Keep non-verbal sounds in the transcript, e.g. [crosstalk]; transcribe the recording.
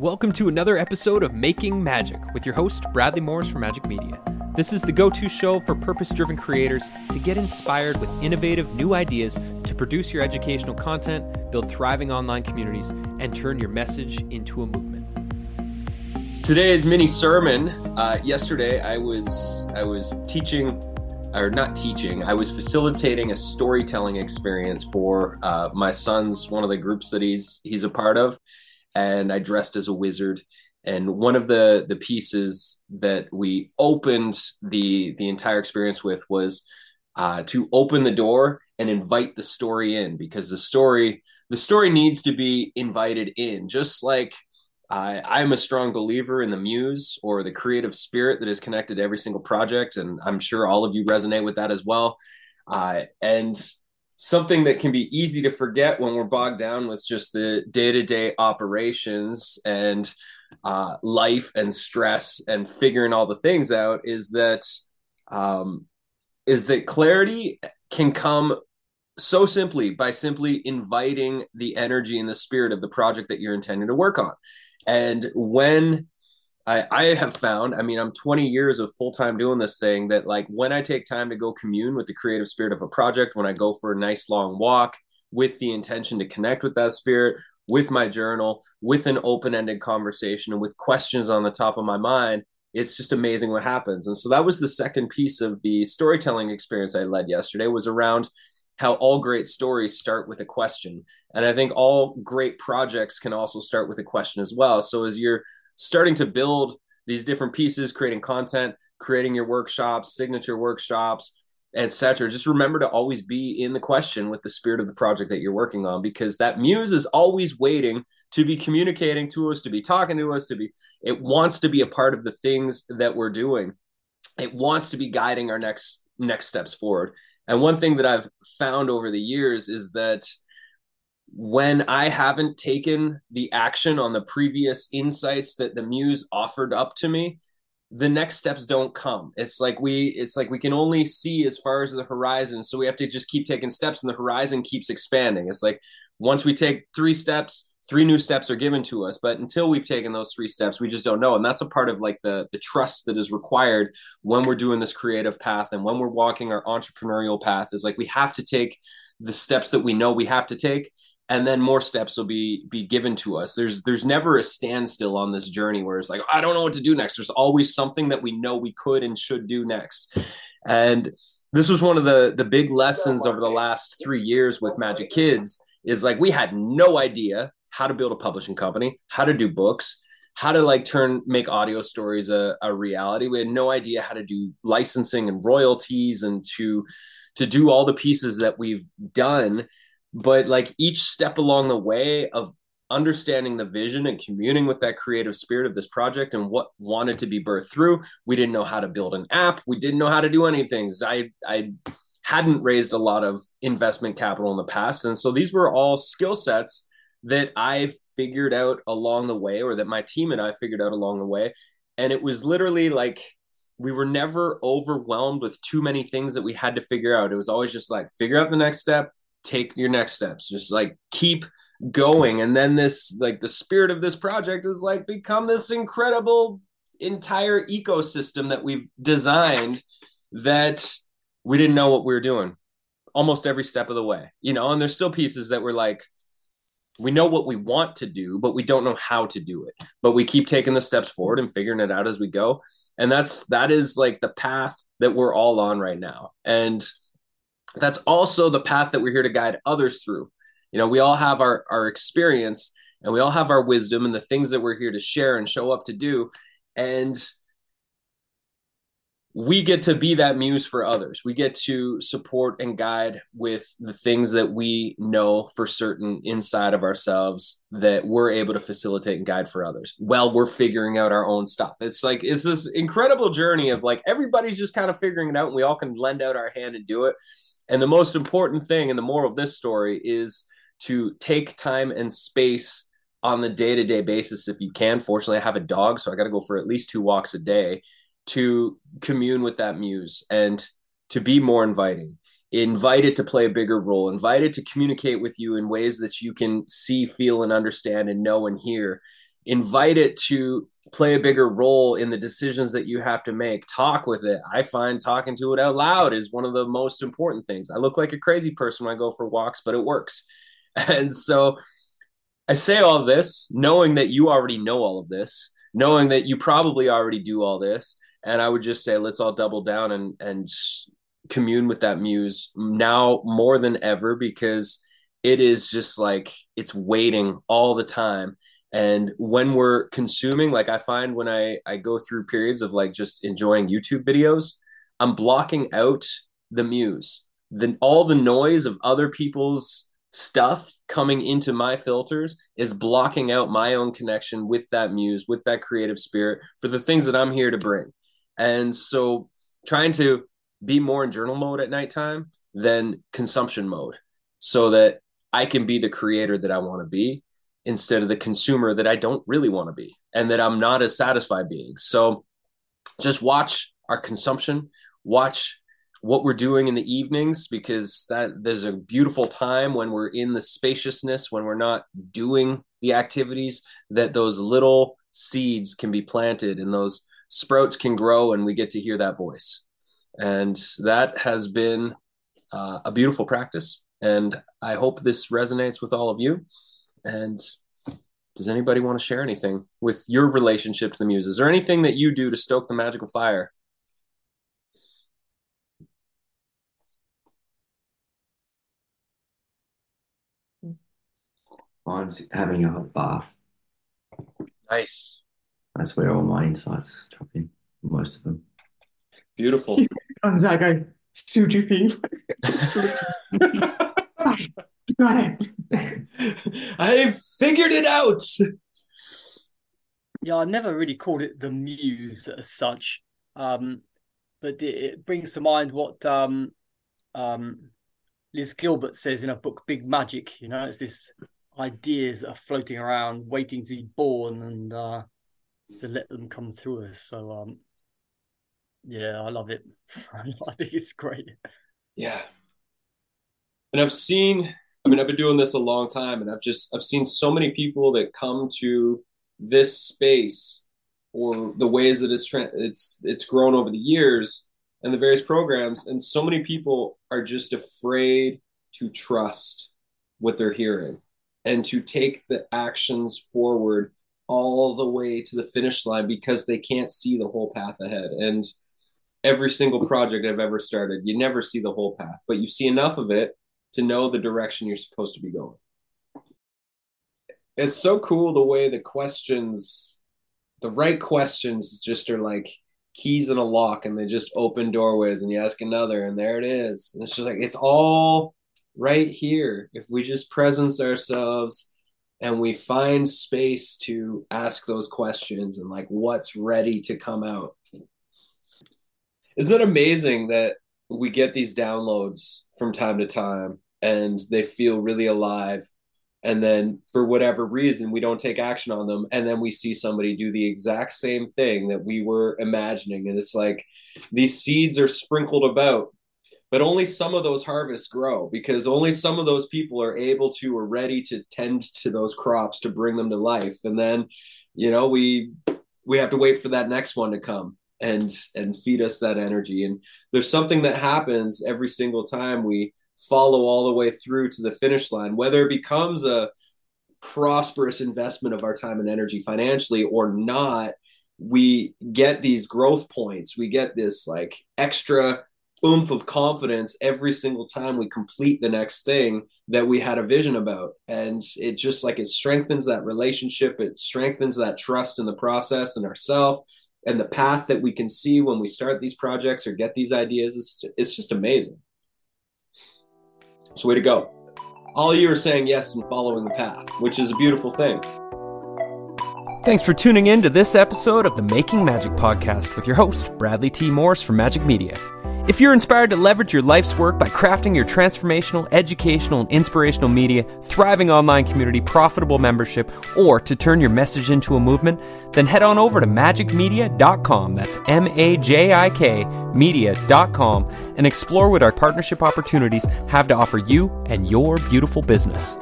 Welcome to another episode of Making Magic with your host, Bradley Morris from Majik Media. This is the go to show for purpose driven creators to get inspired with innovative new ideas to produce your educational content, build thriving online communities, and turn your message into a movement. Today's mini sermon. Uh, yesterday, I was I was teaching, or not teaching. I was facilitating a storytelling experience for uh, my son's one of the groups that he's he's a part of and I dressed as a wizard. And one of the the pieces that we opened the the entire experience with was uh, to open the door and invite the story in because the story the story needs to be invited in, just like uh, I'm a strong believer in the muse or the creative spirit that is connected to every single project, and I'm sure all of you resonate with that as well. Uh, and something that can be easy to forget when we're bogged down with just the day-to-day operations and uh, life and stress and figuring all the things out is that um, is that clarity can come so simply by simply inviting the energy and the spirit of the project that you're intending to work on. And when I, I have found, I mean, I'm 20 years of full time doing this thing that, like, when I take time to go commune with the creative spirit of a project, when I go for a nice long walk with the intention to connect with that spirit, with my journal, with an open ended conversation, and with questions on the top of my mind, it's just amazing what happens. And so that was the second piece of the storytelling experience I led yesterday was around how all great stories start with a question. And I think all great projects can also start with a question as well. So as you're starting to build these different pieces, creating content, creating your workshops, signature workshops, etc. Just remember to always be in the question with the spirit of the project that you're working on because that muse is always waiting to be communicating to us, to be talking to us, to be it wants to be a part of the things that we're doing. It wants to be guiding our next next steps forward. And one thing that I've found over the years is that when I haven't taken the action on the previous insights that the muse offered up to me, the next steps don't come. It's like we it's like we can only see as far as the horizon, so we have to just keep taking steps and the horizon keeps expanding. It's like once we take 3 steps, three new steps are given to us, but until we've taken those 3 steps, we just don't know. And that's a part of like the the trust that is required when we're doing this creative path and when we're walking our entrepreneurial path is like we have to take the steps that we know we have to take and then more steps will be be given to us. There's there's never a standstill on this journey where it's like i don't know what to do next. There's always something that we know we could and should do next. And this was one of the the big lessons over the last three years with Majik Kids is like we had no idea how to build a publishing company how to do books how to like turn make audio stories a, a reality. We had no idea how to do licensing and royalties and to to do all the pieces that we've done but like each step along the way of understanding the vision and communing with that creative spirit of this project and what wanted to be birthed through we didn't know how to build an app. We didn't know how to do anything i i hadn't raised a lot of investment capital in the past. And so these were all skill sets that i figured out along the way or that my team and i figured out along the way. And it was literally like we were never overwhelmed with too many things that we had to figure out. It was always just like figure out the next step take your next steps. Just like keep going. And then this like the spirit of this project is like become this incredible entire ecosystem that we've designed that we didn't know what we were doing almost every step of the way you know? And there's still pieces that we're like we know what we want to do but we don't know how to do it. But we keep taking the steps forward and figuring it out as we go. And that's that is like the path that we're all on right now. And that's also the path that we're here to guide others through. You know, we all have our our experience and we all have our wisdom and the things that we're here to share and show up to do and we get to be that muse for others. We get to support and guide with the things that we know for certain inside of ourselves that we're able to facilitate and guide for others while we're figuring out our own stuff. It's like it's this incredible journey of like everybody's just kind of figuring it out and we all can lend out our hand and do it. And the most important thing and the moral of this story is to take time and space on the day to day basis if you can. Fortunately, I have a dog, so I got to go for at least two walks a day to commune with that muse and to be more inviting. Invite it to play a bigger role, invite it to communicate with you in ways that you can see, feel, and understand and know and hear. Invite it to play a bigger role in the decisions that you have to make. Talk with it. I find talking to it out loud is one of the most important things. I look like a crazy person when I go for walks, but it works. [laughs] And so I say all this knowing that you already know all of this, knowing that you probably already do all this. And I would just say, let's all double down and, and commune with that muse now more than ever because it is just like it's waiting all the time and when we're consuming like i find when i i go through periods of like just enjoying youtube videos i'm blocking out the muse then all the noise of other people's stuff coming into my filters is blocking out my own connection with that muse with that creative spirit for the things that i'm here to bring. And so trying to be more in journal mode at nighttime than consumption mode so that i can be the creator that i want to be instead of the consumer that I don't really want to be and that I'm not as satisfied being. So just watch our consumption, watch what we're doing in the evenings because that there's a beautiful time when we're in the spaciousness when we're not doing the activities that those little seeds can be planted and those sprouts can grow and we get to hear that voice and that has been uh, a beautiful practice and i hope this resonates with all of you and does anybody want to share anything with your relationship to the muse? Is there anything that you do to stoke the magical fire? Mine's having a bath. Nice. That's where all my insights drop in, most of them. Beautiful. Out, go, still dripping. got it. [laughs] I figured it out. Yeah, I never really called it the muse as such, um, but it, it, brings to mind what um, um, Liz Gilbert says in her book Big Magic. You know, it's this ideas that are floating around, waiting to be born, and uh, to let them come through us. So, um, yeah, I love it. [laughs] I think it's great. Yeah, and I've seen mean, I've been doing this a long time, and I've just I've seen so many people that come to this space or the ways that it's tra- it's it's grown over the years and the various programs, and so many people are just afraid to trust what they're hearing and to take the actions forward all the way to the finish line because they can't see the whole path ahead. And every single project I've ever started, you never see the whole path, but you see enough of it to know the direction you're supposed to be going. It's so cool the way the questions, the right questions, just are like keys in a lock and they just open doorways and you ask another and there it is. And it's just like, it's all right here. If we just presence ourselves and we find space to ask those questions and like what's ready to come out. Isn't it amazing that we get these downloads from time to time and they feel really alive. And then for whatever reason we don't take action on them and then we see somebody do the exact same thing that we were imagining and it's like these seeds are sprinkled about but only some of those harvests grow because only some of those people are able to or ready to tend to those crops to bring them to life. And then you know we we have to wait for that next one to come and and feed us that energy. And there's something that happens every single time we follow all the way through to the finish line whether it becomes a prosperous investment of our time and energy financially or not we get these growth points. We get this like extra oomph of confidence every single time we complete the next thing that we had a vision about. And it just like it strengthens that relationship. It strengthens that trust in the process and ourselves and the path that we can see when we start these projects or get these ideas is it's just amazing. So way to go. All you are saying yes and following the path, which is a beautiful thing. Thanks for tuning in to this episode of the Making Magic podcast with your host, Bradley T. Morris from Majik Media. If you're inspired to leverage your life's work by crafting your transformational, educational, and inspirational media, thriving online community, profitable membership, or to turn your message into a movement, then head on over to majikmedia.com. That's M A J I K media.com and explore what our partnership opportunities have to offer you and your beautiful business.